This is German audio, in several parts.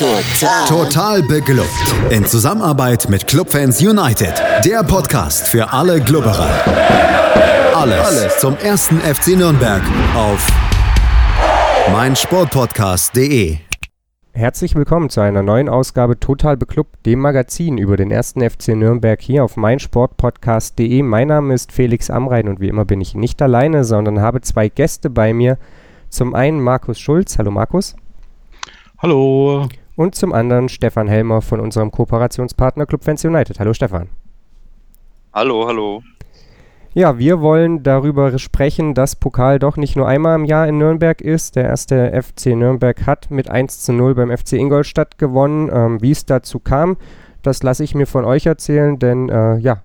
Total. Total beglückt. In Zusammenarbeit mit Clubfans United. Der Podcast für alle Glubberer. Alles, Alles zum ersten FC Nürnberg auf meinsportpodcast.de. Herzlich willkommen zu einer neuen Ausgabe Total Beklubbt, dem Magazin über den ersten FC Nürnberg hier auf meinsportpodcast.de. Mein Name ist Felix Amrein und wie immer bin ich nicht alleine, sondern habe zwei Gäste bei mir. Zum einen Markus Schulz. Hallo Markus. Hallo. Und zum anderen Stefan Helmer von unserem Kooperationspartner Club Fans United. Hallo Stefan. Hallo, hallo. Ja, wir wollen darüber sprechen, dass Pokal doch nicht nur einmal im Jahr in Nürnberg ist. Der erste FC Nürnberg hat mit 1 zu 0 beim FC Ingolstadt gewonnen. Ähm, wie es dazu kam, das lasse ich mir von euch erzählen, denn äh, ja,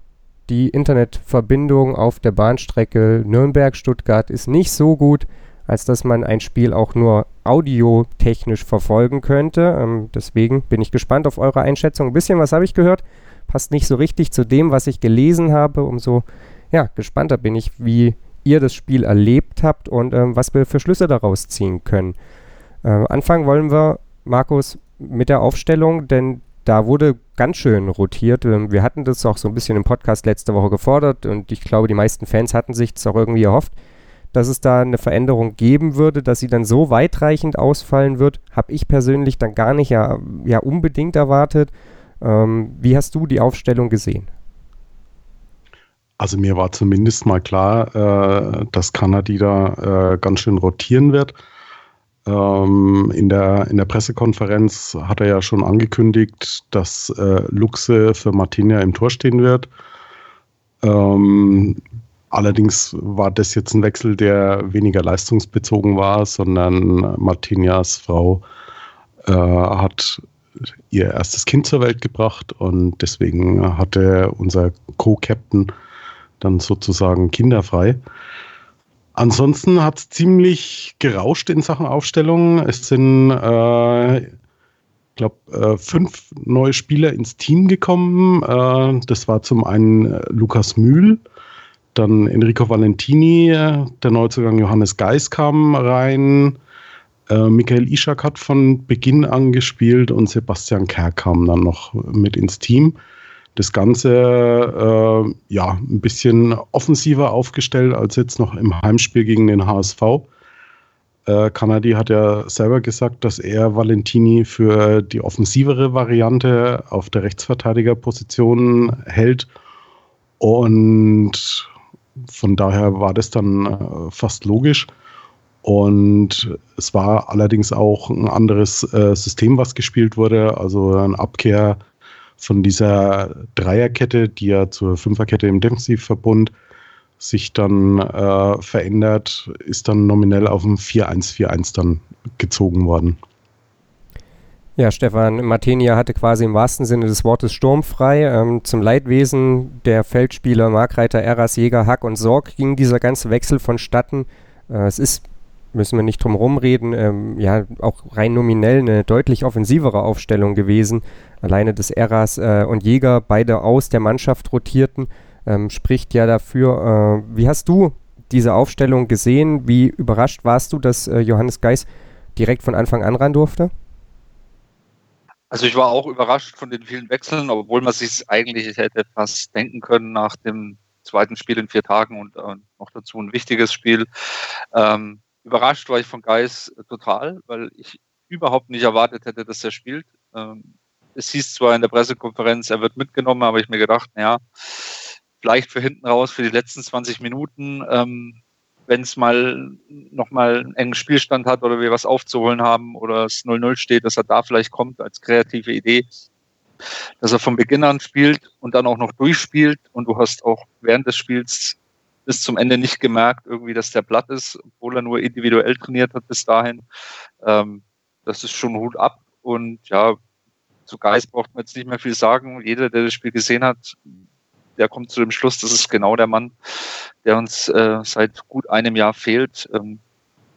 die Internetverbindung auf der Bahnstrecke Nürnberg-Stuttgart ist nicht so gut, als dass man ein Spiel auch nur audiotechnisch verfolgen könnte. Ähm, deswegen bin ich gespannt auf eure Einschätzung. Ein bisschen was habe ich gehört, passt nicht so richtig zu dem, was ich gelesen habe. Umso ja, gespannter bin ich, wie ihr das Spiel erlebt habt und ähm, was wir für Schlüsse daraus ziehen können. Äh, anfangen wollen wir, Markus, mit der Aufstellung, denn da wurde ganz schön rotiert. Ähm, wir hatten das auch so ein bisschen im Podcast letzte Woche gefordert und ich glaube, die meisten Fans hatten sich das auch irgendwie erhofft dass es da eine Veränderung geben würde, dass sie dann so weitreichend ausfallen wird, habe ich persönlich dann gar nicht ja, ja unbedingt erwartet. Ähm, wie hast du die Aufstellung gesehen? Also mir war zumindest mal klar, äh, dass Kanadi da äh, ganz schön rotieren wird. Ähm, in, der, in der Pressekonferenz hat er ja schon angekündigt, dass äh, Luxe für Martinia im Tor stehen wird. Ähm, Allerdings war das jetzt ein Wechsel, der weniger leistungsbezogen war, sondern Martinias Frau äh, hat ihr erstes Kind zur Welt gebracht und deswegen hatte unser Co-Captain dann sozusagen kinderfrei. Ansonsten hat es ziemlich gerauscht in Sachen Aufstellung. Es sind, äh, ich glaube, äh, fünf neue Spieler ins Team gekommen. Äh, das war zum einen äh, Lukas Mühl, dann Enrico Valentini, der Neuzugang Johannes Geis kam rein. Äh, Michael Ischak hat von Beginn an gespielt und Sebastian Kerr kam dann noch mit ins Team. Das Ganze äh, ja ein bisschen offensiver aufgestellt als jetzt noch im Heimspiel gegen den HSV. Äh, Kanadi hat ja selber gesagt, dass er Valentini für die offensivere Variante auf der Rechtsverteidigerposition hält. Und von daher war das dann äh, fast logisch. Und es war allerdings auch ein anderes äh, System, was gespielt wurde. Also eine Abkehr von dieser Dreierkette, die ja zur Fünferkette im Defensivverbund sich dann äh, verändert, ist dann nominell auf ein 4-1-4-1 dann gezogen worden. Ja, Stefan, Martinia hatte quasi im wahrsten Sinne des Wortes sturmfrei. Ähm, zum Leidwesen der Feldspieler Markreiter, Eras, Jäger, Hack und Sorg ging dieser ganze Wechsel vonstatten. Äh, es ist, müssen wir nicht drum rumreden, ähm, ja, auch rein nominell eine deutlich offensivere Aufstellung gewesen. Alleine dass Eras äh, und Jäger beide aus der Mannschaft rotierten, ähm, spricht ja dafür. Äh, wie hast du diese Aufstellung gesehen? Wie überrascht warst du, dass äh, Johannes Geis direkt von Anfang an ran durfte? Also ich war auch überrascht von den vielen Wechseln, obwohl man sich eigentlich hätte fast denken können nach dem zweiten Spiel in vier Tagen und äh, noch dazu ein wichtiges Spiel. Ähm, überrascht war ich von Geis total, weil ich überhaupt nicht erwartet hätte, dass er spielt. Ähm, es hieß zwar in der Pressekonferenz, er wird mitgenommen, aber ich mir gedacht, naja, vielleicht für hinten raus, für die letzten 20 Minuten. Ähm, wenn es mal nochmal einen engen Spielstand hat oder wir was aufzuholen haben oder es 0-0 steht, dass er da vielleicht kommt als kreative Idee, dass er von Beginn an spielt und dann auch noch durchspielt und du hast auch während des Spiels bis zum Ende nicht gemerkt, irgendwie, dass der platt ist, obwohl er nur individuell trainiert hat bis dahin. Ähm, das ist schon Hut ab und ja, zu Geist braucht man jetzt nicht mehr viel sagen. Jeder, der das Spiel gesehen hat, der kommt zu dem Schluss, das ist genau der Mann, der uns äh, seit gut einem Jahr fehlt. Ähm,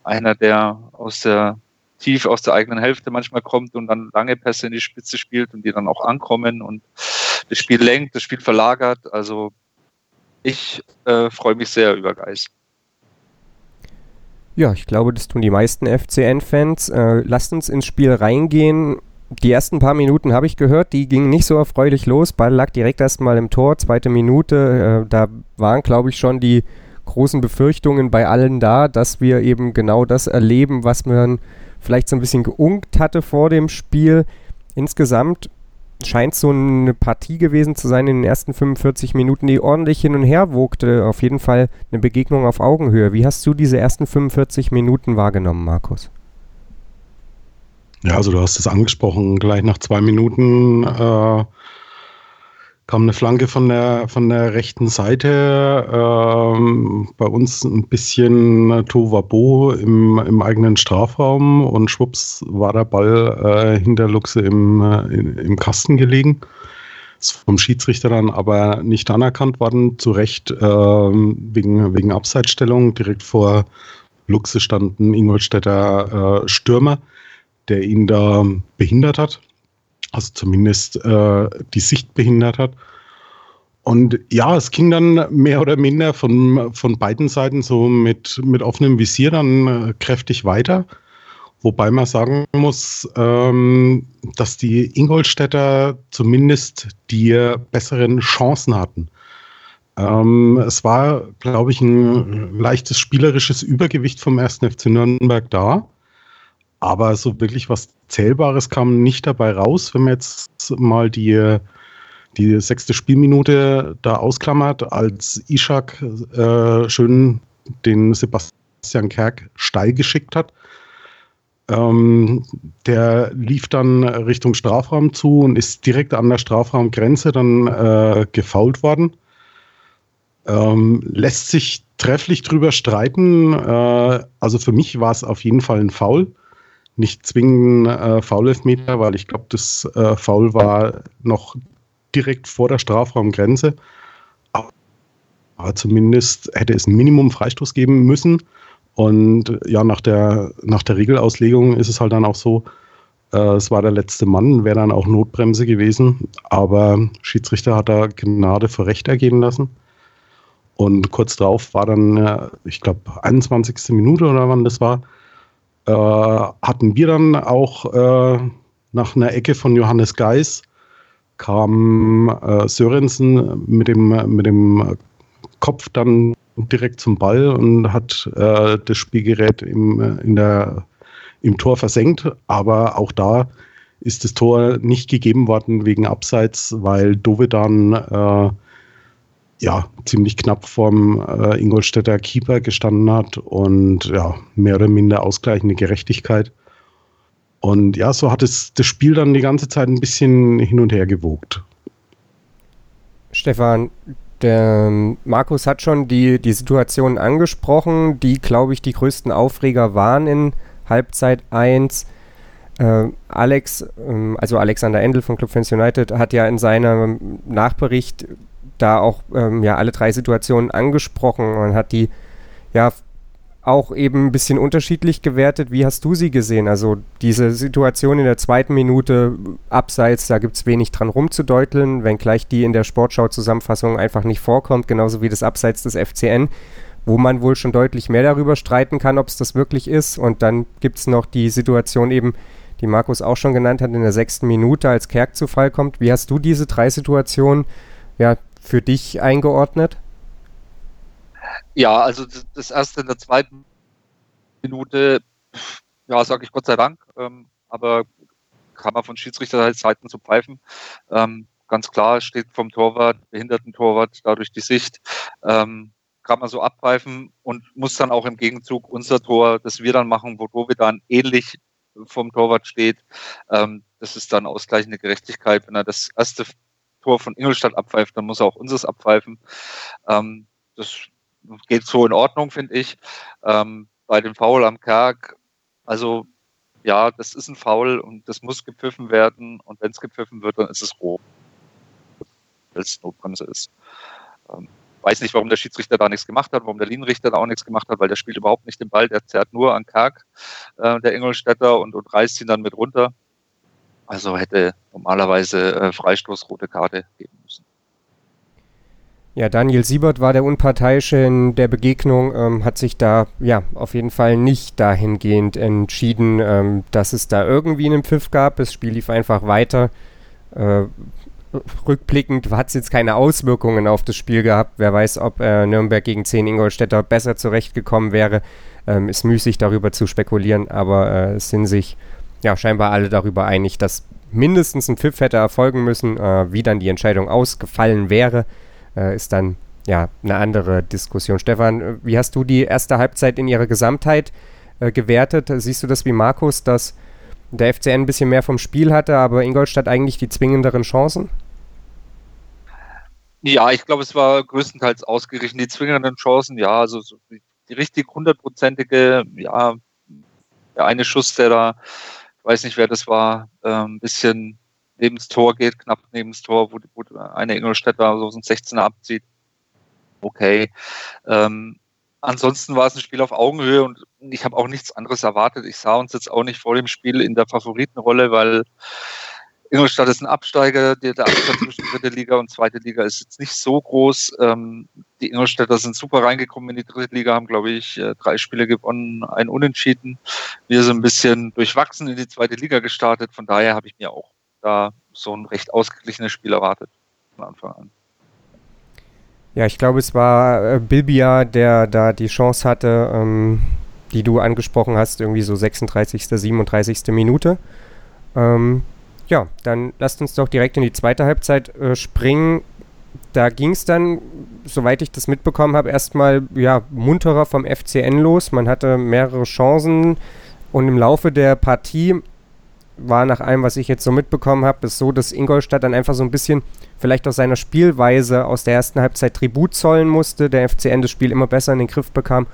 einer, der aus der tief aus der eigenen Hälfte manchmal kommt und dann lange Pässe in die Spitze spielt und die dann auch ankommen und das Spiel lenkt, das Spiel verlagert. Also ich äh, freue mich sehr über Geis. Ja, ich glaube, das tun die meisten FCN-Fans. Äh, lasst uns ins Spiel reingehen. Die ersten paar Minuten habe ich gehört, die gingen nicht so erfreulich los. Ball lag direkt erstmal im Tor, zweite Minute. Äh, da waren, glaube ich, schon die großen Befürchtungen bei allen da, dass wir eben genau das erleben, was man vielleicht so ein bisschen geunkt hatte vor dem Spiel. Insgesamt scheint so eine Partie gewesen zu sein in den ersten 45 Minuten, die ordentlich hin und her wogte. Auf jeden Fall eine Begegnung auf Augenhöhe. Wie hast du diese ersten 45 Minuten wahrgenommen, Markus? Ja, also du hast es angesprochen, gleich nach zwei Minuten äh, kam eine Flanke von der, von der rechten Seite. Ähm, bei uns ein bisschen Tovabo im, im eigenen Strafraum und schwupps war der Ball äh, hinter Luxe im, äh, im Kasten gelegen. Ist vom Schiedsrichter dann aber nicht anerkannt worden, zu Recht äh, wegen, wegen Abseitsstellung. Direkt vor Luxe stand ein Ingolstädter äh, Stürmer, der ihn da behindert hat also zumindest äh, die Sicht behindert hat. Und ja, es ging dann mehr oder minder von, von beiden Seiten so mit, mit offenem Visier dann äh, kräftig weiter. Wobei man sagen muss, ähm, dass die Ingolstädter zumindest die besseren Chancen hatten. Ähm, es war, glaube ich, ein leichtes spielerisches Übergewicht vom 1. FC Nürnberg da. Aber so wirklich was Zählbares kam nicht dabei raus, wenn man jetzt mal die, die sechste Spielminute da ausklammert, als Ishak äh, schön den Sebastian Kerk steil geschickt hat. Ähm, der lief dann Richtung Strafraum zu und ist direkt an der Strafraumgrenze dann äh, gefault worden. Ähm, lässt sich trefflich drüber streiten. Äh, also für mich war es auf jeden Fall ein Foul nicht zwingend äh, Foul-Elfmeter, weil ich glaube, das äh, Foul war noch direkt vor der Strafraumgrenze. Aber zumindest hätte es ein Minimum Freistoß geben müssen. Und ja, nach der, nach der Regelauslegung ist es halt dann auch so, äh, es war der letzte Mann, wäre dann auch Notbremse gewesen. Aber Schiedsrichter hat da Gnade vor Recht ergehen lassen. Und kurz darauf war dann, äh, ich glaube, 21. Minute oder wann das war, äh, hatten wir dann auch äh, nach einer Ecke von Johannes Geis kam äh, Sörensen mit dem, mit dem Kopf dann direkt zum Ball und hat äh, das Spielgerät im, in der, im Tor versenkt. Aber auch da ist das Tor nicht gegeben worden wegen Abseits, weil Dovedan äh, ja, ziemlich knapp vorm äh, Ingolstädter Keeper gestanden hat und ja, mehr oder minder ausgleichende Gerechtigkeit. Und ja, so hat es das Spiel dann die ganze Zeit ein bisschen hin und her gewogt. Stefan, der ähm, Markus hat schon die, die Situation angesprochen, die, glaube ich, die größten Aufreger waren in Halbzeit 1. Äh, Alex, äh, also Alexander Endel von Club Fans United, hat ja in seinem Nachbericht da auch ähm, ja alle drei Situationen angesprochen. Man hat die ja auch eben ein bisschen unterschiedlich gewertet. Wie hast du sie gesehen? Also diese Situation in der zweiten Minute abseits, da gibt es wenig dran rumzudeuteln, wenngleich die in der Sportschau-Zusammenfassung einfach nicht vorkommt, genauso wie das Abseits des FCN, wo man wohl schon deutlich mehr darüber streiten kann, ob es das wirklich ist. Und dann gibt es noch die Situation eben, die Markus auch schon genannt hat, in der sechsten Minute, als Kerk zu Fall kommt. Wie hast du diese drei Situationen ja, für dich eingeordnet? Ja, also das erste in der zweiten Minute, ja, sage ich Gott sei Dank, ähm, aber kann man von Schiedsrichterseiten zu pfeifen. Ähm, ganz klar steht vom Torwart, behinderten Torwart, dadurch die Sicht. Ähm, kann man so abpfeifen und muss dann auch im Gegenzug unser Tor, das wir dann machen, wo wir dann ähnlich vom Torwart steht, ähm, das ist dann ausgleichende Gerechtigkeit. Wenn er das erste Tor von Ingolstadt abpfeift, dann muss er auch unseres abpfeifen. Ähm, das geht so in Ordnung, finde ich. Ähm, bei dem Foul am Kerk, also ja, das ist ein Foul und das muss gepfiffen werden. Und wenn es gepfiffen wird, dann ist es rot, weil es Notbremse ist. Ähm, weiß nicht, warum der Schiedsrichter da nichts gemacht hat, warum der Linienrichter da auch nichts gemacht hat, weil der spielt überhaupt nicht den Ball, der zerrt nur an Kerk, äh, der Ingolstädter, und, und reißt ihn dann mit runter. Also hätte normalerweise äh, Freistoß rote Karte geben müssen. Ja, Daniel Siebert war der Unparteiische in der Begegnung, ähm, hat sich da ja auf jeden Fall nicht dahingehend entschieden, ähm, dass es da irgendwie einen Pfiff gab. Das Spiel lief einfach weiter. Äh, rückblickend hat es jetzt keine Auswirkungen auf das Spiel gehabt. Wer weiß, ob äh, Nürnberg gegen 10 Ingolstädter besser zurechtgekommen wäre. Ähm, ist müßig darüber zu spekulieren, aber äh, es sind sich ja scheinbar alle darüber einig, dass mindestens ein Pfiff hätte erfolgen müssen. Äh, wie dann die Entscheidung ausgefallen wäre, äh, ist dann ja eine andere Diskussion. Stefan, äh, wie hast du die erste Halbzeit in ihrer Gesamtheit äh, gewertet? Siehst du das wie Markus, dass der FCN ein bisschen mehr vom Spiel hatte, aber Ingolstadt eigentlich die zwingenderen Chancen? Ja, ich glaube, es war größtenteils ausgerichtet. Die zwingenden Chancen, ja, also die richtig hundertprozentige, ja, der eine Schuss, der da, weiß nicht, wer das war, äh, ein bisschen neben das Tor geht, knapp neben das Tor, wo, wo eine Ingolstädter so ein 16er abzieht. Okay. Ähm, ansonsten war es ein Spiel auf Augenhöhe und ich habe auch nichts anderes erwartet. Ich sah uns jetzt auch nicht vor dem Spiel in der Favoritenrolle, weil Ingolstadt ist ein Absteiger, der, Abstand zwischen dritte Liga und zweite Liga ist jetzt nicht so groß. Ähm, die Ingolstädter sind super reingekommen in die dritte Liga, haben, glaube ich, äh, drei Spiele gewonnen, ein Unentschieden. Wir sind ein bisschen durchwachsen in die zweite Liga gestartet. Von daher habe ich mir auch da so ein recht ausgeglichenes Spiel erwartet von Anfang an. Ja, ich glaube, es war äh, Bilbia, der da die Chance hatte, ähm, die du angesprochen hast, irgendwie so 36., 37. Minute. Ähm, ja, dann lasst uns doch direkt in die zweite Halbzeit äh, springen. Da ging es dann, soweit ich das mitbekommen habe, erstmal ja, munterer vom FCN los. Man hatte mehrere Chancen und im Laufe der Partie war nach allem, was ich jetzt so mitbekommen habe, ist so, dass Ingolstadt dann einfach so ein bisschen vielleicht aus seiner Spielweise aus der ersten Halbzeit Tribut zollen musste, der FCN das Spiel immer besser in den Griff bekam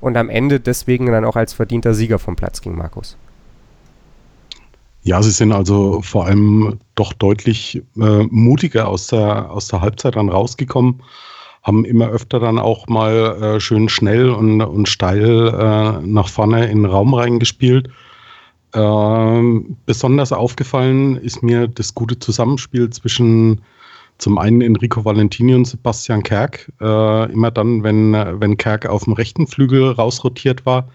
und am Ende deswegen dann auch als verdienter Sieger vom Platz ging, Markus. Ja, sie sind also vor allem doch deutlich äh, mutiger aus der, aus der Halbzeit dann rausgekommen, haben immer öfter dann auch mal äh, schön schnell und, und steil äh, nach vorne in den Raum reingespielt ähm, besonders aufgefallen ist mir das gute Zusammenspiel zwischen zum einen Enrico Valentini und Sebastian Kerk. Äh, immer dann, wenn, wenn Kerk auf dem rechten Flügel rausrotiert war.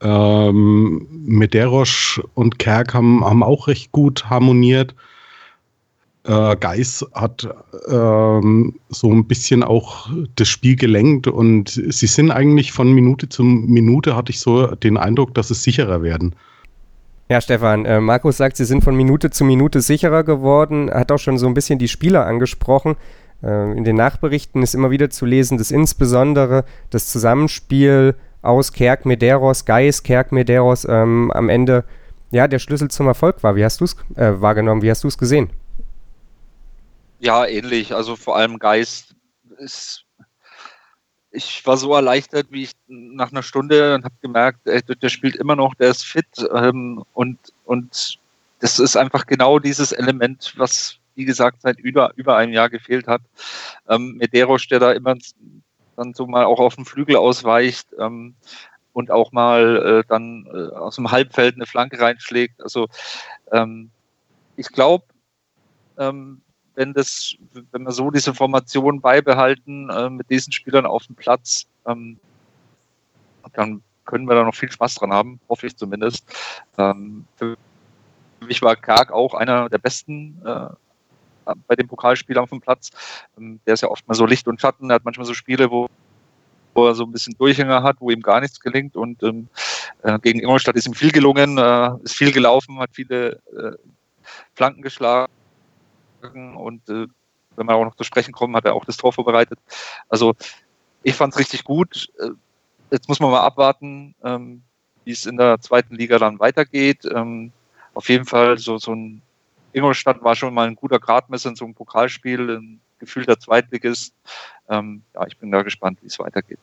Ähm, Mederosch und Kerk haben, haben auch recht gut harmoniert. Äh, Geis hat ähm, so ein bisschen auch das Spiel gelenkt und sie sind eigentlich von Minute zu Minute, hatte ich so den Eindruck, dass es sicherer werden. Ja, Stefan, äh, Markus sagt, sie sind von Minute zu Minute sicherer geworden, hat auch schon so ein bisschen die Spieler angesprochen. Äh, in den Nachberichten ist immer wieder zu lesen, dass insbesondere das Zusammenspiel aus Kerk Mederos, Geis, Kerk Mederos ähm, am Ende ja der Schlüssel zum Erfolg war. Wie hast du es äh, wahrgenommen? Wie hast du es gesehen? Ja, ähnlich. Also vor allem Geist ist ich war so erleichtert, wie ich nach einer Stunde und habe gemerkt, ey, der spielt immer noch, der ist fit ähm, und, und das ist einfach genau dieses Element, was, wie gesagt, seit über, über einem Jahr gefehlt hat. Ähm, Medeiros, der da immer dann so mal auch auf dem Flügel ausweicht ähm, und auch mal äh, dann äh, aus dem Halbfeld eine Flanke reinschlägt. Also ähm, ich glaube, ähm, wenn wenn wir so diese Formation beibehalten äh, mit diesen Spielern auf dem Platz, ähm, dann können wir da noch viel Spaß dran haben, hoffe ich zumindest. Ähm, für mich war Karg auch einer der besten äh, bei den Pokalspielern auf dem Platz. Ähm, der ist ja oft mal so Licht und Schatten, er hat manchmal so Spiele, wo, wo er so ein bisschen Durchhänger hat, wo ihm gar nichts gelingt und ähm, äh, gegen Ingolstadt ist ihm viel gelungen, äh, ist viel gelaufen, hat viele äh, Flanken geschlagen und äh, wenn wir auch noch zu sprechen kommen, hat er auch das Tor vorbereitet. Also ich fand es richtig gut. Äh, jetzt muss man mal abwarten, ähm, wie es in der zweiten Liga dann weitergeht. Ähm, auf jeden Fall so, so ein Ingolstadt war schon mal ein guter Gradmesser in so einem Pokalspiel, ein gefühlter Zweitligist. Ähm, ja, ich bin da gespannt, wie es weitergeht.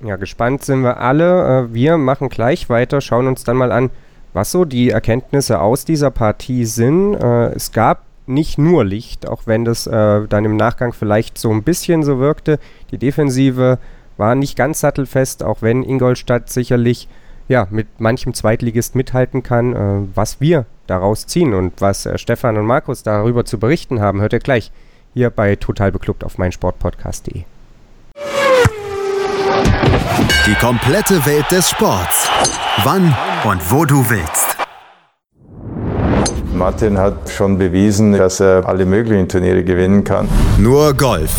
Ja, gespannt sind wir alle. Äh, wir machen gleich weiter, schauen uns dann mal an, was so die Erkenntnisse aus dieser Partie sind. Äh, es gab nicht nur Licht, auch wenn das äh, dann im Nachgang vielleicht so ein bisschen so wirkte. Die Defensive war nicht ganz sattelfest, auch wenn Ingolstadt sicherlich ja, mit manchem Zweitligist mithalten kann. Was wir daraus ziehen und was äh, Stefan und Markus darüber zu berichten haben, hört ihr gleich hier bei Total Beklubbt auf meinsportpodcast.de. Die komplette Welt des Sports. Wann und wo du willst. Martin hat schon bewiesen, dass er alle möglichen Turniere gewinnen kann. Nur Golf.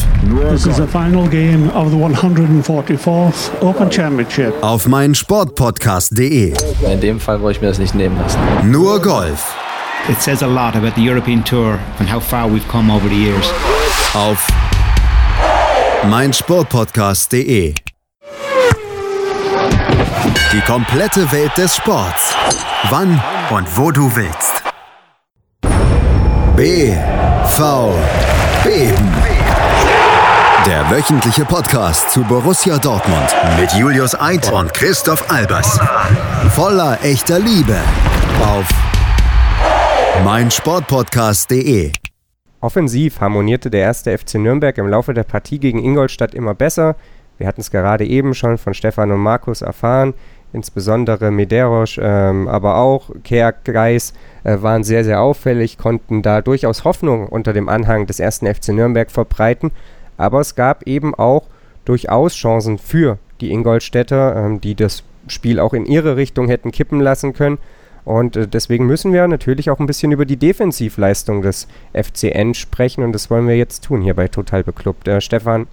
This is the final game of the 144th Open Championship. Auf meinsportpodcast.de. In dem Fall wollte ich mir das nicht nehmen lassen. Nur Golf. It says a lot about the European Tour and how far we've come over the years. Auf meinsportpodcast.de. Die komplette Welt des Sports. Wann und wo du willst. BVB. Der wöchentliche Podcast zu Borussia Dortmund mit Julius Eid und Christoph Albers. Voller echter Liebe auf meinsportpodcast.de. Offensiv harmonierte der erste FC Nürnberg im Laufe der Partie gegen Ingolstadt immer besser. Wir hatten es gerade eben schon von Stefan und Markus erfahren. Insbesondere Medeiros, ähm, aber auch Kerk, Geis äh, waren sehr, sehr auffällig, konnten da durchaus Hoffnung unter dem Anhang des ersten FC Nürnberg verbreiten. Aber es gab eben auch durchaus Chancen für die Ingolstädter, ähm, die das Spiel auch in ihre Richtung hätten kippen lassen können. Und äh, deswegen müssen wir natürlich auch ein bisschen über die Defensivleistung des FCN sprechen und das wollen wir jetzt tun hier bei Total Beklubbt. Äh, Stefan,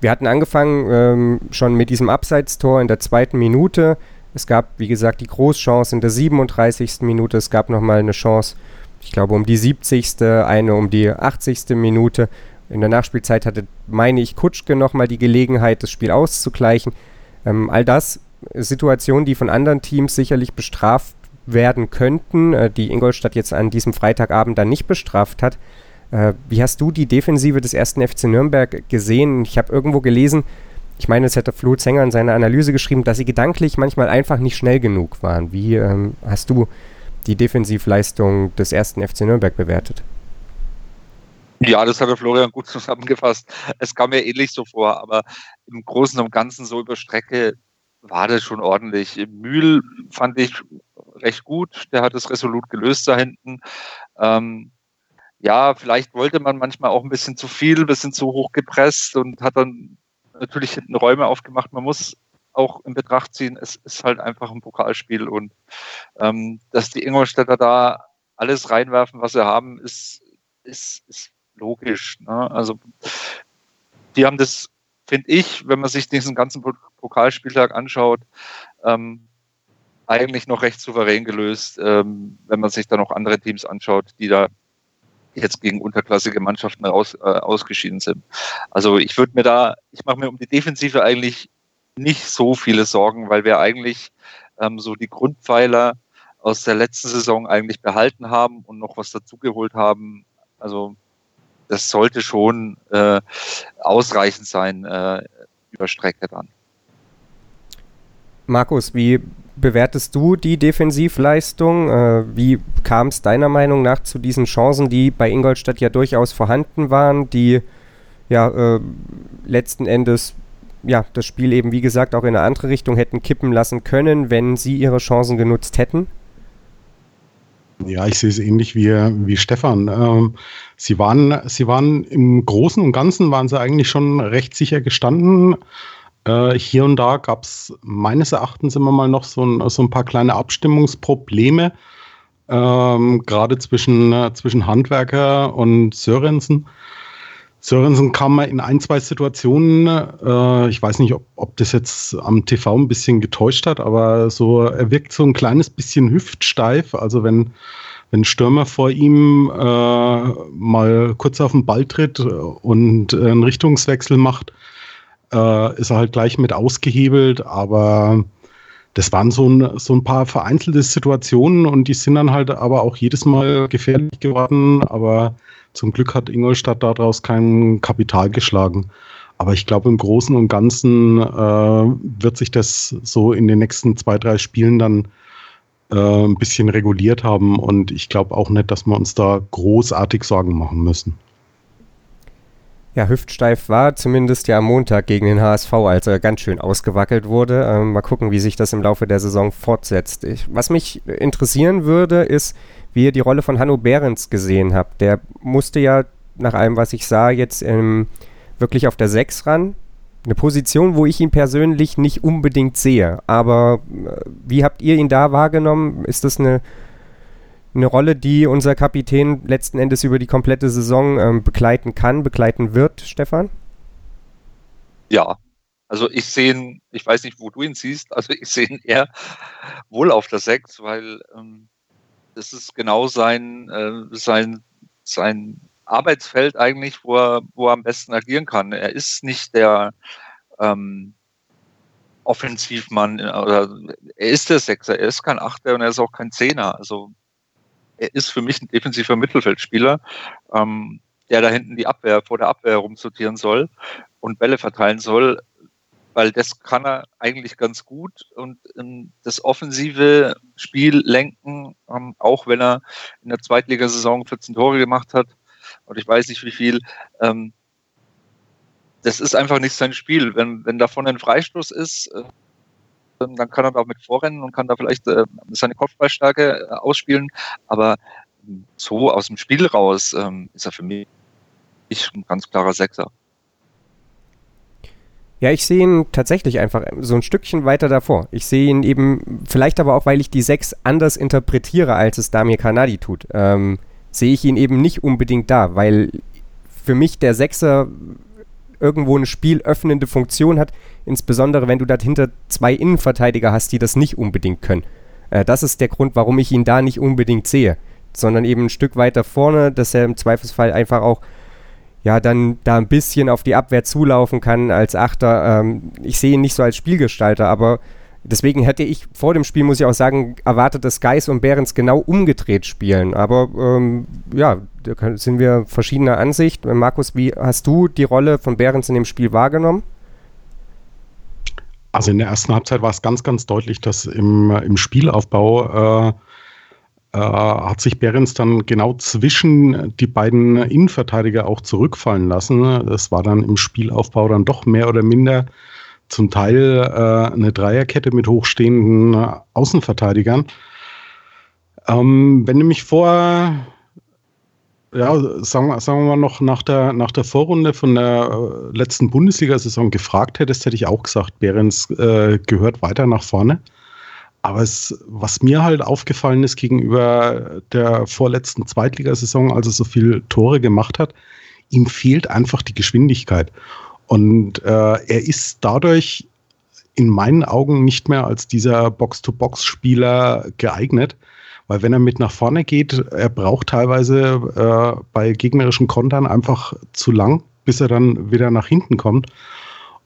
wir hatten angefangen ähm, schon mit diesem Abseitstor in der zweiten Minute. Es gab, wie gesagt, die Großchance in der 37. Minute. Es gab nochmal eine Chance, ich glaube, um die 70., eine um die 80. Minute. In der Nachspielzeit hatte, meine ich, Kutschke nochmal die Gelegenheit, das Spiel auszugleichen. Ähm, all das Situationen, die von anderen Teams sicherlich bestraft werden könnten, äh, die Ingolstadt jetzt an diesem Freitagabend dann nicht bestraft hat. Äh, wie hast du die Defensive des ersten FC Nürnberg gesehen? Ich habe irgendwo gelesen, ich meine, es hätte Flo Zenger in seiner Analyse geschrieben, dass sie gedanklich manchmal einfach nicht schnell genug waren. Wie ähm, hast du die Defensivleistung des ersten FC Nürnberg bewertet? Ja, das hat der Florian gut zusammengefasst. Es kam mir ähnlich so vor, aber im Großen und Ganzen so über Strecke war das schon ordentlich. Mühl fand ich recht gut. Der hat es resolut gelöst da hinten. Ähm, ja, vielleicht wollte man manchmal auch ein bisschen zu viel, ein bisschen zu hoch gepresst und hat dann natürlich hinten Räume aufgemacht. Man muss auch in Betracht ziehen, es ist halt einfach ein Pokalspiel und ähm, dass die Ingolstädter da alles reinwerfen, was sie haben, ist, ist, ist logisch. Ne? Also die haben das, finde ich, wenn man sich diesen ganzen Pokalspieltag anschaut, ähm, eigentlich noch recht souverän gelöst, ähm, wenn man sich da noch andere Teams anschaut, die da jetzt gegen unterklassige Mannschaften raus, äh, ausgeschieden sind. Also ich würde mir da, ich mache mir um die Defensive eigentlich nicht so viele Sorgen, weil wir eigentlich ähm, so die Grundpfeiler aus der letzten Saison eigentlich behalten haben und noch was dazugeholt haben. Also das sollte schon äh, ausreichend sein äh, über Strecke dann. Markus, wie bewertest du die Defensivleistung? Äh, wie kam es deiner Meinung nach zu diesen Chancen, die bei Ingolstadt ja durchaus vorhanden waren, die ja äh, letzten Endes ja das Spiel eben wie gesagt auch in eine andere Richtung hätten kippen lassen können, wenn sie ihre Chancen genutzt hätten? Ja, ich sehe es ähnlich wie, wie Stefan. Ähm, sie, waren, sie waren im Großen und Ganzen waren sie eigentlich schon recht sicher gestanden. Äh, hier und da gab es meines Erachtens immer mal noch so ein, so ein paar kleine Abstimmungsprobleme, ähm, gerade zwischen, äh, zwischen Handwerker und Sörensen. Sörensen kam mal in ein, zwei Situationen, äh, ich weiß nicht, ob, ob das jetzt am TV ein bisschen getäuscht hat, aber so, er wirkt so ein kleines bisschen hüftsteif. Also wenn, wenn Stürmer vor ihm äh, mal kurz auf den Ball tritt und einen Richtungswechsel macht, äh, ist er halt gleich mit ausgehebelt, aber das waren so ein, so ein paar vereinzelte Situationen und die sind dann halt aber auch jedes Mal gefährlich geworden, aber zum Glück hat Ingolstadt daraus kein Kapital geschlagen. Aber ich glaube, im Großen und Ganzen äh, wird sich das so in den nächsten zwei, drei Spielen dann äh, ein bisschen reguliert haben. Und ich glaube auch nicht, dass wir uns da großartig Sorgen machen müssen ja, hüftsteif war, zumindest ja am Montag gegen den HSV, als er ganz schön ausgewackelt wurde. Ähm, mal gucken, wie sich das im Laufe der Saison fortsetzt. Ich, was mich interessieren würde, ist, wie ihr die Rolle von Hanno Behrens gesehen habt. Der musste ja nach allem, was ich sah, jetzt ähm, wirklich auf der 6 ran. Eine Position, wo ich ihn persönlich nicht unbedingt sehe. Aber äh, wie habt ihr ihn da wahrgenommen? Ist das eine, eine Rolle, die unser Kapitän letzten Endes über die komplette Saison ähm, begleiten kann, begleiten wird, Stefan? Ja, also ich sehe ihn, ich weiß nicht, wo du ihn siehst, also ich sehe ihn eher wohl auf der 6, weil ähm, das ist genau sein, äh, sein, sein Arbeitsfeld eigentlich, wo er, wo er am besten agieren kann. Er ist nicht der ähm, Offensivmann oder er ist der Sechser, er ist kein Achter und er ist auch kein Zehner. Also er ist für mich ein defensiver Mittelfeldspieler, ähm, der da hinten die Abwehr vor der Abwehr rumsortieren soll und Bälle verteilen soll, weil das kann er eigentlich ganz gut und ähm, das offensive Spiel lenken, ähm, auch wenn er in der Zweitligasaison 14 Tore gemacht hat und ich weiß nicht wie viel. Ähm, das ist einfach nicht sein Spiel. Wenn, wenn davon ein Freistoß ist, äh, dann kann er da mit vorrennen und kann da vielleicht äh, seine Kopfballstärke äh, ausspielen. Aber so aus dem Spiel raus ähm, ist er für mich ein ganz klarer Sechser. Ja, ich sehe ihn tatsächlich einfach so ein Stückchen weiter davor. Ich sehe ihn eben, vielleicht aber auch, weil ich die Sechs anders interpretiere, als es Damir Kanadi tut, ähm, sehe ich ihn eben nicht unbedingt da, weil für mich der Sechser irgendwo eine spielöffnende Funktion hat, insbesondere wenn du dahinter zwei Innenverteidiger hast, die das nicht unbedingt können. Äh, das ist der Grund, warum ich ihn da nicht unbedingt sehe, sondern eben ein Stück weiter vorne, dass er im Zweifelsfall einfach auch ja, dann da ein bisschen auf die Abwehr zulaufen kann als Achter. Ähm, ich sehe ihn nicht so als Spielgestalter, aber deswegen hätte ich vor dem Spiel, muss ich auch sagen, erwartet, dass Geis und Behrens genau umgedreht spielen. Aber ähm, ja, da sind wir verschiedener Ansicht. Markus, wie hast du die Rolle von Behrens in dem Spiel wahrgenommen? Also in der ersten Halbzeit war es ganz, ganz deutlich, dass im, im Spielaufbau äh, äh, hat sich Behrens dann genau zwischen die beiden Innenverteidiger auch zurückfallen lassen. Das war dann im Spielaufbau dann doch mehr oder minder zum Teil äh, eine Dreierkette mit hochstehenden Außenverteidigern. Ähm, wenn du mich vor, ja, sagen, sagen wir mal noch nach der, nach der Vorrunde von der äh, letzten Bundesliga-Saison gefragt hättest, hätte ich auch gesagt, Behrens äh, gehört weiter nach vorne. Aber es, was mir halt aufgefallen ist gegenüber der vorletzten Zweitligasaison, als er so viele Tore gemacht hat, ihm fehlt einfach die Geschwindigkeit. Und äh, er ist dadurch in meinen Augen nicht mehr als dieser Box-to-Box-Spieler geeignet, weil wenn er mit nach vorne geht, er braucht teilweise äh, bei gegnerischen Kontern einfach zu lang, bis er dann wieder nach hinten kommt.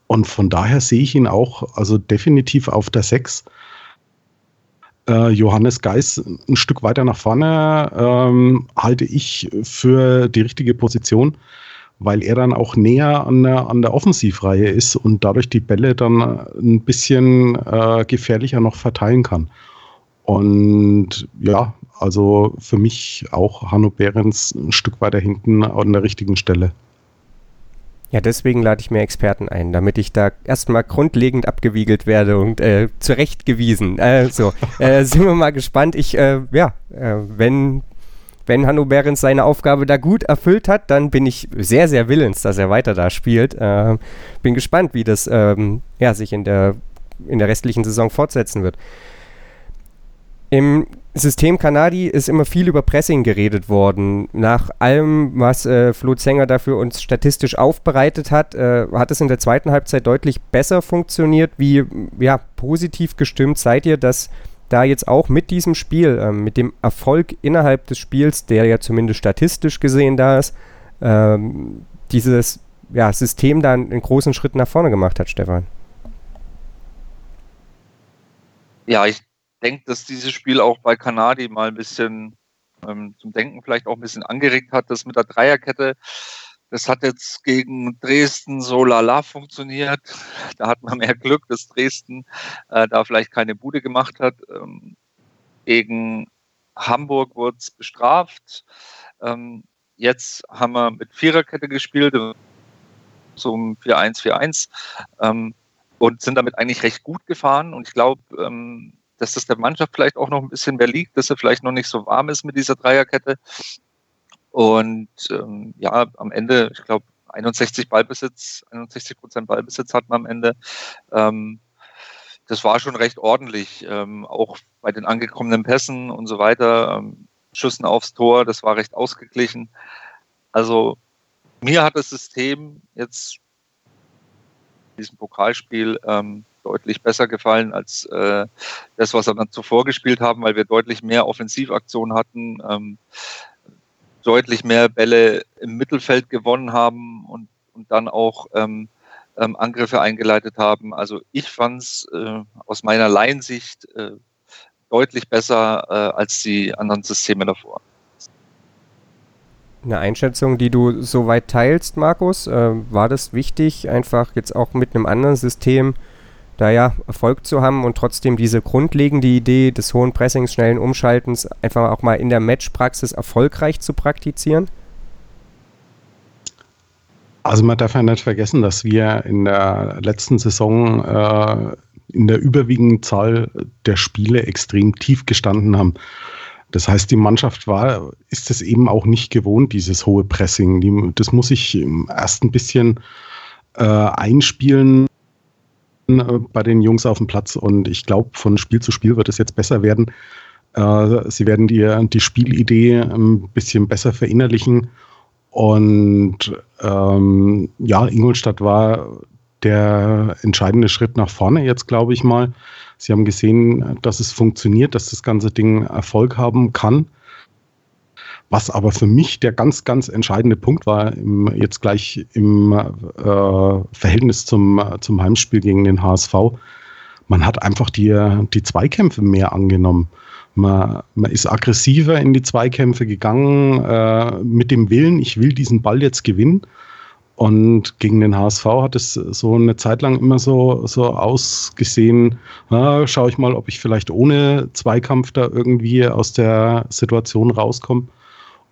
Und von daher sehe ich ihn auch, also definitiv auf der 6 äh, Johannes Geis ein Stück weiter nach vorne ähm, halte ich für die richtige Position, weil er dann auch näher an der, an der Offensivreihe ist und dadurch die Bälle dann ein bisschen äh, gefährlicher noch verteilen kann. Und ja, also für mich auch Hanno Behrens ein Stück weiter hinten an der richtigen Stelle. Ja, deswegen lade ich mir Experten ein, damit ich da erstmal grundlegend abgewiegelt werde und äh, zurechtgewiesen. Äh, so, äh, sind wir mal gespannt. Ich, äh, ja, äh, wenn, wenn Hanno Behrens seine Aufgabe da gut erfüllt hat, dann bin ich sehr, sehr willens, dass er weiter da spielt. Äh, bin gespannt, wie das ähm, ja, sich in der, in der restlichen Saison fortsetzen wird. Im System Kanadi ist immer viel über Pressing geredet worden. Nach allem, was äh, Flo Zenger dafür uns statistisch aufbereitet hat, äh, hat es in der zweiten Halbzeit deutlich besser funktioniert. Wie ja, positiv gestimmt seid ihr, dass da jetzt auch mit diesem Spiel, äh, mit dem Erfolg innerhalb des Spiels, der ja zumindest statistisch gesehen da ist, ähm, dieses ja, System da einen großen Schritt nach vorne gemacht hat, Stefan? Ja, ich denke, dass dieses Spiel auch bei Kanadi mal ein bisschen ähm, zum Denken vielleicht auch ein bisschen angeregt hat. Das mit der Dreierkette, das hat jetzt gegen Dresden so lala funktioniert. Da hat man mehr Glück, dass Dresden äh, da vielleicht keine Bude gemacht hat. Ähm, gegen Hamburg wurde es bestraft. Ähm, jetzt haben wir mit Viererkette gespielt, so um 4-1-4-1 ähm, und sind damit eigentlich recht gut gefahren. Und ich glaube, ähm, dass das der Mannschaft vielleicht auch noch ein bisschen mehr liegt, dass er vielleicht noch nicht so warm ist mit dieser Dreierkette. Und ähm, ja, am Ende, ich glaube, 61 Ballbesitz, 61 Prozent Ballbesitz hatten wir am Ende. Ähm, das war schon recht ordentlich, ähm, auch bei den angekommenen Pässen und so weiter, ähm, Schüssen aufs Tor, das war recht ausgeglichen. Also mir hat das System jetzt in diesem Pokalspiel ähm, deutlich besser gefallen als äh, das, was wir dann zuvor gespielt haben, weil wir deutlich mehr Offensivaktionen hatten, ähm, deutlich mehr Bälle im Mittelfeld gewonnen haben und, und dann auch ähm, ähm, Angriffe eingeleitet haben. Also ich fand es äh, aus meiner Laiensicht äh, deutlich besser äh, als die anderen Systeme davor. Eine Einschätzung, die du soweit teilst, Markus, äh, war das wichtig, einfach jetzt auch mit einem anderen System da ja Erfolg zu haben und trotzdem diese grundlegende Idee des hohen Pressings, schnellen Umschaltens einfach auch mal in der Matchpraxis erfolgreich zu praktizieren? Also man darf ja nicht vergessen, dass wir in der letzten Saison äh, in der überwiegenden Zahl der Spiele extrem tief gestanden haben. Das heißt, die Mannschaft war, ist es eben auch nicht gewohnt, dieses hohe Pressing. Die, das muss ich erst ein bisschen äh, einspielen bei den Jungs auf dem Platz und ich glaube, von Spiel zu Spiel wird es jetzt besser werden. Äh, sie werden die, die Spielidee ein bisschen besser verinnerlichen und ähm, ja, Ingolstadt war der entscheidende Schritt nach vorne jetzt, glaube ich mal. Sie haben gesehen, dass es funktioniert, dass das ganze Ding Erfolg haben kann. Was aber für mich der ganz, ganz entscheidende Punkt war, im, jetzt gleich im äh, Verhältnis zum, zum Heimspiel gegen den HSV, man hat einfach die, die Zweikämpfe mehr angenommen. Man, man ist aggressiver in die Zweikämpfe gegangen, äh, mit dem Willen, ich will diesen Ball jetzt gewinnen. Und gegen den HSV hat es so eine Zeit lang immer so, so ausgesehen, na, schaue ich mal, ob ich vielleicht ohne Zweikampf da irgendwie aus der Situation rauskomme.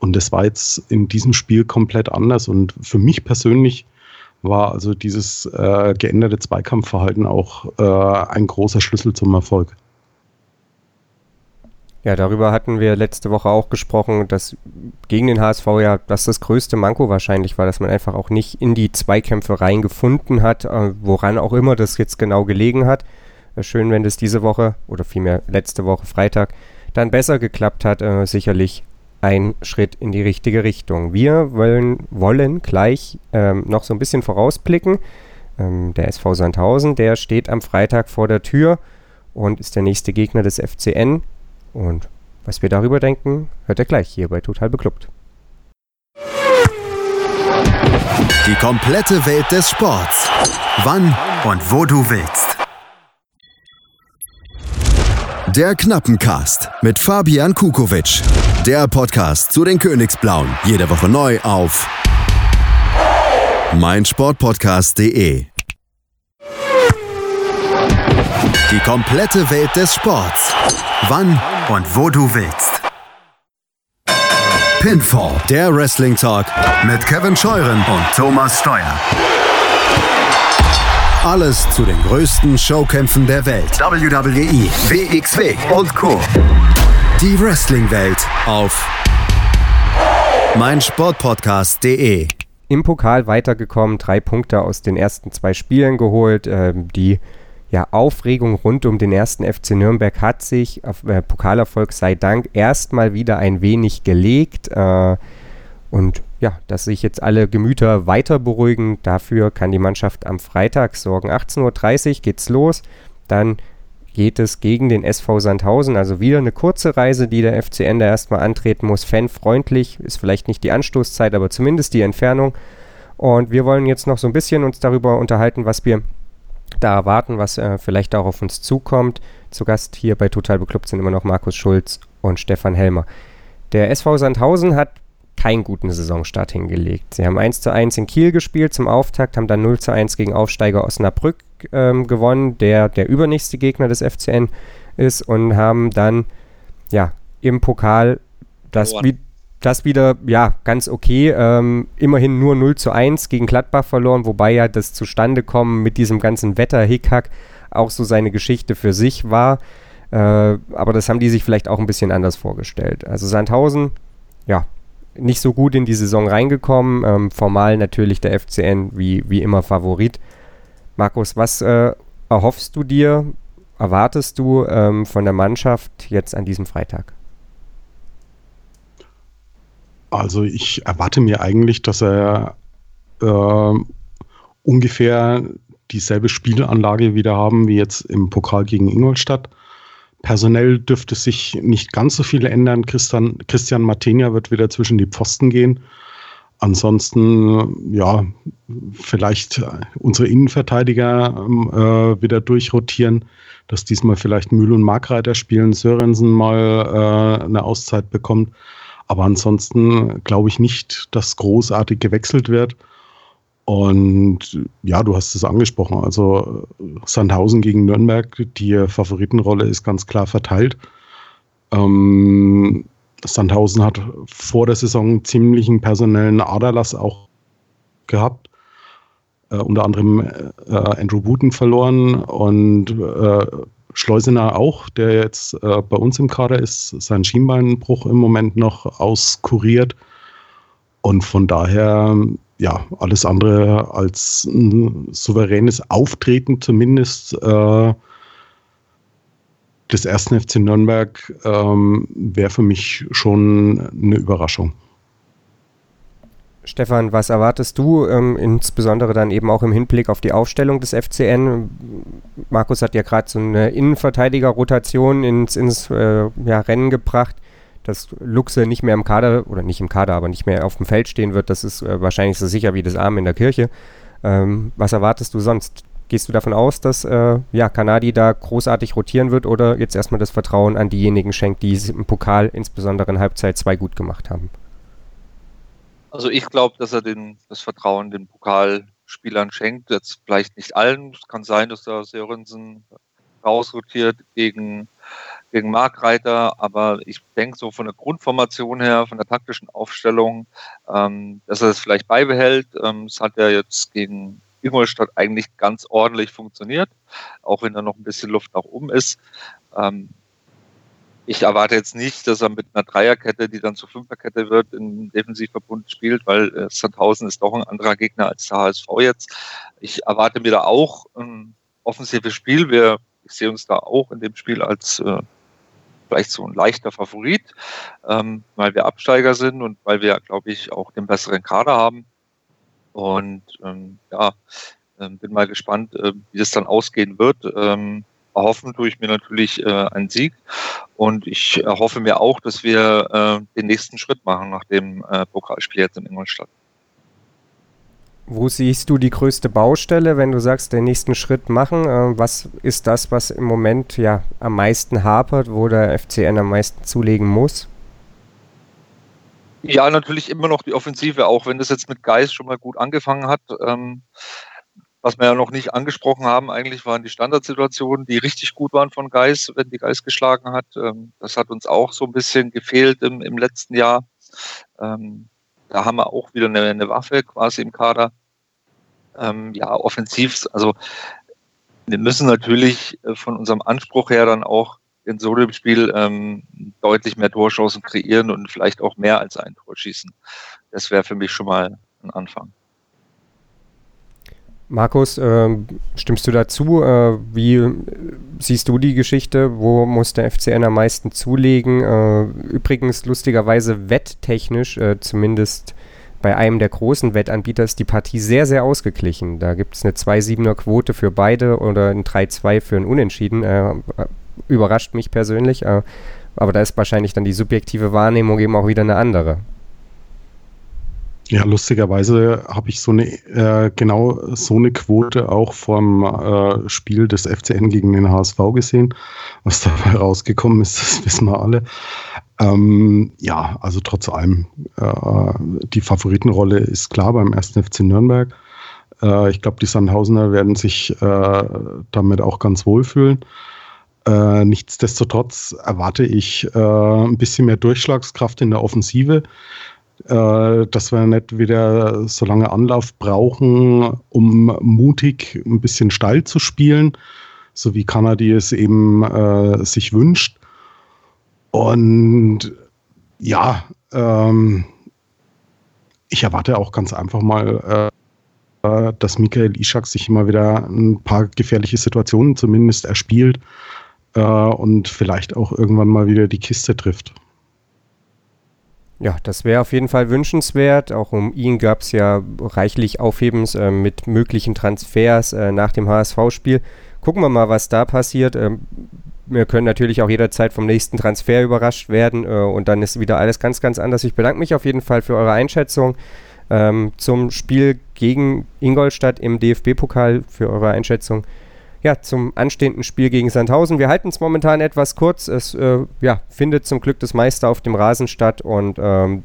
Und das war jetzt in diesem Spiel komplett anders. Und für mich persönlich war also dieses äh, geänderte Zweikampfverhalten auch äh, ein großer Schlüssel zum Erfolg. Ja, darüber hatten wir letzte Woche auch gesprochen, dass gegen den HSV ja das das größte Manko wahrscheinlich war, dass man einfach auch nicht in die Zweikämpfe reingefunden hat, äh, woran auch immer das jetzt genau gelegen hat. Äh, schön, wenn das diese Woche oder vielmehr letzte Woche Freitag dann besser geklappt hat. Äh, sicherlich ein Schritt in die richtige Richtung. Wir wollen, wollen gleich ähm, noch so ein bisschen vorausblicken. Ähm, der SV Sandhausen, der steht am Freitag vor der Tür und ist der nächste Gegner des FCN. Und was wir darüber denken, hört ihr gleich hier bei Total Beklubbt. Die komplette Welt des Sports. Wann und wo du willst. Der Knappencast mit Fabian Kukowitsch. Der Podcast zu den Königsblauen. Jede Woche neu auf meinsportpodcast.de. Die komplette Welt des Sports. Wann und wo du willst. Pinfall, der Wrestling Talk mit Kevin Scheuren und Thomas Steuer. Alles zu den größten Showkämpfen der Welt. WWE, WXW und Co. Die Wrestling-Welt auf meinsportpodcast.de. Im Pokal weitergekommen, drei Punkte aus den ersten zwei Spielen geholt, äh, die ja, Aufregung rund um den ersten FC Nürnberg hat sich, äh, Pokalerfolg sei Dank, erstmal wieder ein wenig gelegt. Äh, und ja, dass sich jetzt alle Gemüter weiter beruhigen, dafür kann die Mannschaft am Freitag sorgen. 18.30 Uhr geht's los. Dann geht es gegen den SV Sandhausen. Also wieder eine kurze Reise, die der FCN da erstmal antreten muss. Fanfreundlich ist vielleicht nicht die Anstoßzeit, aber zumindest die Entfernung. Und wir wollen jetzt noch so ein bisschen uns darüber unterhalten, was wir da erwarten, was äh, vielleicht auch auf uns zukommt. Zu Gast hier bei Total Beklubbt sind immer noch Markus Schulz und Stefan Helmer. Der SV Sandhausen hat keinen guten Saisonstart hingelegt. Sie haben 1 zu 1 in Kiel gespielt zum Auftakt, haben dann 0 zu 1 gegen Aufsteiger Osnabrück ähm, gewonnen, der der übernächste Gegner des FCN ist und haben dann ja im Pokal das, wie, das wieder, ja, ganz okay. Ähm, immerhin nur 0 zu 1 gegen Gladbach verloren, wobei ja das Zustandekommen mit diesem ganzen Wetter-Hickhack auch so seine Geschichte für sich war. Äh, aber das haben die sich vielleicht auch ein bisschen anders vorgestellt. Also Sandhausen, ja, nicht so gut in die Saison reingekommen. Ähm, formal natürlich der FCN wie, wie immer Favorit. Markus, was äh, erhoffst du dir, erwartest du ähm, von der Mannschaft jetzt an diesem Freitag? Also ich erwarte mir eigentlich, dass er äh, ungefähr dieselbe Spielanlage wieder haben wie jetzt im Pokal gegen Ingolstadt. Personell dürfte sich nicht ganz so viel ändern. Christian, Christian Martenia wird wieder zwischen die Pfosten gehen. Ansonsten, ja, vielleicht unsere Innenverteidiger äh, wieder durchrotieren, dass diesmal vielleicht Mühl und Markreiter spielen, Sörensen mal äh, eine Auszeit bekommt. Aber ansonsten glaube ich nicht, dass großartig gewechselt wird. Und ja, du hast es angesprochen. Also Sandhausen gegen Nürnberg, die Favoritenrolle ist ganz klar verteilt. Ähm, Sandhausen hat vor der Saison ziemlichen personellen Aderlass auch gehabt. Äh, unter anderem äh, Andrew Wooten verloren und äh, Schleusener auch, der jetzt äh, bei uns im Kader ist, sein Schienbeinbruch im Moment noch auskuriert. Und von daher, ja, alles andere als ein souveränes Auftreten zumindest äh, des ersten FC Nürnberg ähm, wäre für mich schon eine Überraschung. Stefan, was erwartest du, ähm, insbesondere dann eben auch im Hinblick auf die Aufstellung des FCN? Markus hat ja gerade so eine Innenverteidiger-Rotation ins, ins äh, ja, Rennen gebracht. Dass Luxe nicht mehr im Kader, oder nicht im Kader, aber nicht mehr auf dem Feld stehen wird, das ist äh, wahrscheinlich so sicher wie das Arm in der Kirche. Ähm, was erwartest du sonst? Gehst du davon aus, dass äh, ja, Kanadi da großartig rotieren wird oder jetzt erstmal das Vertrauen an diejenigen schenkt, die es im Pokal insbesondere in Halbzeit 2 gut gemacht haben? Also ich glaube, dass er den, das Vertrauen den Pokalspielern schenkt. Jetzt vielleicht nicht allen. Es kann sein, dass da Sörensen rausrotiert gegen, gegen Markreiter, aber ich denke so von der Grundformation her, von der taktischen Aufstellung, ähm, dass er das vielleicht beibehält. Ähm, es hat ja jetzt gegen Ingolstadt eigentlich ganz ordentlich funktioniert, auch wenn da noch ein bisschen Luft nach oben ist. Ähm, ich erwarte jetzt nicht, dass er mit einer Dreierkette, die dann zur Fünferkette wird, im Defensivverbund spielt, weil äh, Sandhausen ist doch ein anderer Gegner als der HSV jetzt. Ich erwarte mir da auch ein offensives Spiel. Wir, ich sehe uns da auch in dem Spiel als äh, vielleicht so ein leichter Favorit, ähm, weil wir Absteiger sind und weil wir, glaube ich, auch den besseren Kader haben. Und ähm, ja, ähm, bin mal gespannt, äh, wie das dann ausgehen wird. Ähm, erhoffen tue ich mir natürlich äh, einen Sieg und ich erhoffe mir auch, dass wir äh, den nächsten Schritt machen nach dem äh, Pokalspiel jetzt in Ingolstadt. Wo siehst du die größte Baustelle, wenn du sagst, den nächsten Schritt machen? Äh, was ist das, was im Moment ja am meisten hapert, wo der FCN am meisten zulegen muss? Ja, natürlich immer noch die Offensive, auch wenn das jetzt mit Geist schon mal gut angefangen hat. Ähm, was wir ja noch nicht angesprochen haben, eigentlich waren die Standardsituationen, die richtig gut waren von Geist, wenn die Geist geschlagen hat. Ähm, das hat uns auch so ein bisschen gefehlt im, im letzten Jahr. Ähm, da haben wir auch wieder eine, eine Waffe quasi im Kader. Ähm, ja, offensiv, also wir müssen natürlich äh, von unserem Anspruch her dann auch in so einem Spiel ähm, deutlich mehr Torchancen kreieren und vielleicht auch mehr als ein Tor schießen. Das wäre für mich schon mal ein Anfang. Markus, äh, stimmst du dazu? Äh, wie siehst du die Geschichte? Wo muss der FCN am meisten zulegen? Äh, übrigens, lustigerweise wetttechnisch, äh, zumindest bei einem der großen Wettanbieter, ist die Partie sehr, sehr ausgeglichen. Da gibt es eine 2-7er Quote für beide oder ein 3-2 für ein Unentschieden. Äh, überrascht mich persönlich. Äh, aber da ist wahrscheinlich dann die subjektive Wahrnehmung eben auch wieder eine andere. Ja, lustigerweise habe ich so eine äh, genau so eine Quote auch vom äh, Spiel des FCN gegen den HSV gesehen. Was dabei rausgekommen ist, das wissen wir alle. Ähm, ja, also trotz allem, äh, die Favoritenrolle ist klar beim ersten FC Nürnberg. Äh, ich glaube, die Sandhausener werden sich äh, damit auch ganz wohlfühlen. Äh, nichtsdestotrotz erwarte ich ein bisschen mehr Durchschlagskraft in der Offensive äh, dass wir nicht wieder so lange Anlauf brauchen, um mutig ein bisschen steil zu spielen, so wie Kanadi es eben äh, sich wünscht. Und ja, ähm, ich erwarte auch ganz einfach mal, äh, dass Michael Ishak sich immer wieder ein paar gefährliche Situationen zumindest erspielt äh, und vielleicht auch irgendwann mal wieder die Kiste trifft. Ja, das wäre auf jeden Fall wünschenswert. Auch um ihn gab es ja reichlich Aufhebens äh, mit möglichen Transfers äh, nach dem HSV-Spiel. Gucken wir mal, was da passiert. Ähm, wir können natürlich auch jederzeit vom nächsten Transfer überrascht werden äh, und dann ist wieder alles ganz, ganz anders. Ich bedanke mich auf jeden Fall für eure Einschätzung ähm, zum Spiel gegen Ingolstadt im DFB-Pokal, für eure Einschätzung ja, zum anstehenden Spiel gegen Sandhausen. Wir halten es momentan etwas kurz. Es äh, ja, findet zum Glück das Meister auf dem Rasen statt und ähm,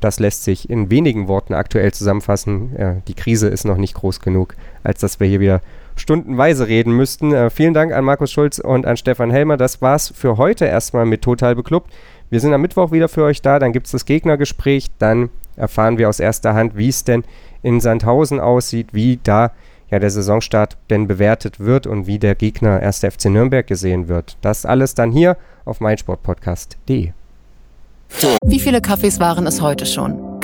das lässt sich in wenigen Worten aktuell zusammenfassen. Äh, die Krise ist noch nicht groß genug, als dass wir hier wieder stundenweise reden müssten. Äh, vielen Dank an Markus Schulz und an Stefan Helmer. Das war's für heute erstmal mit Total Beklubbt. Wir sind am Mittwoch wieder für euch da. Dann gibt es das Gegnergespräch. Dann erfahren wir aus erster Hand, wie es denn in Sandhausen aussieht, wie da ja, der Saisonstart denn bewertet wird und wie der Gegner 1. FC Nürnberg gesehen wird. Das alles dann hier auf meinsportpodcast.de. Wie viele Kaffees waren es heute schon?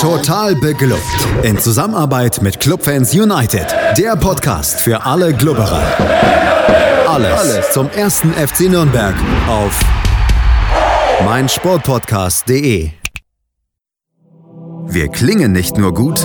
Total beglückt. In Zusammenarbeit mit Clubfans United. Der Podcast für alle Glubberer. Alles, Alles zum ersten FC Nürnberg auf meinsportpodcast.de. Wir klingen nicht nur gut,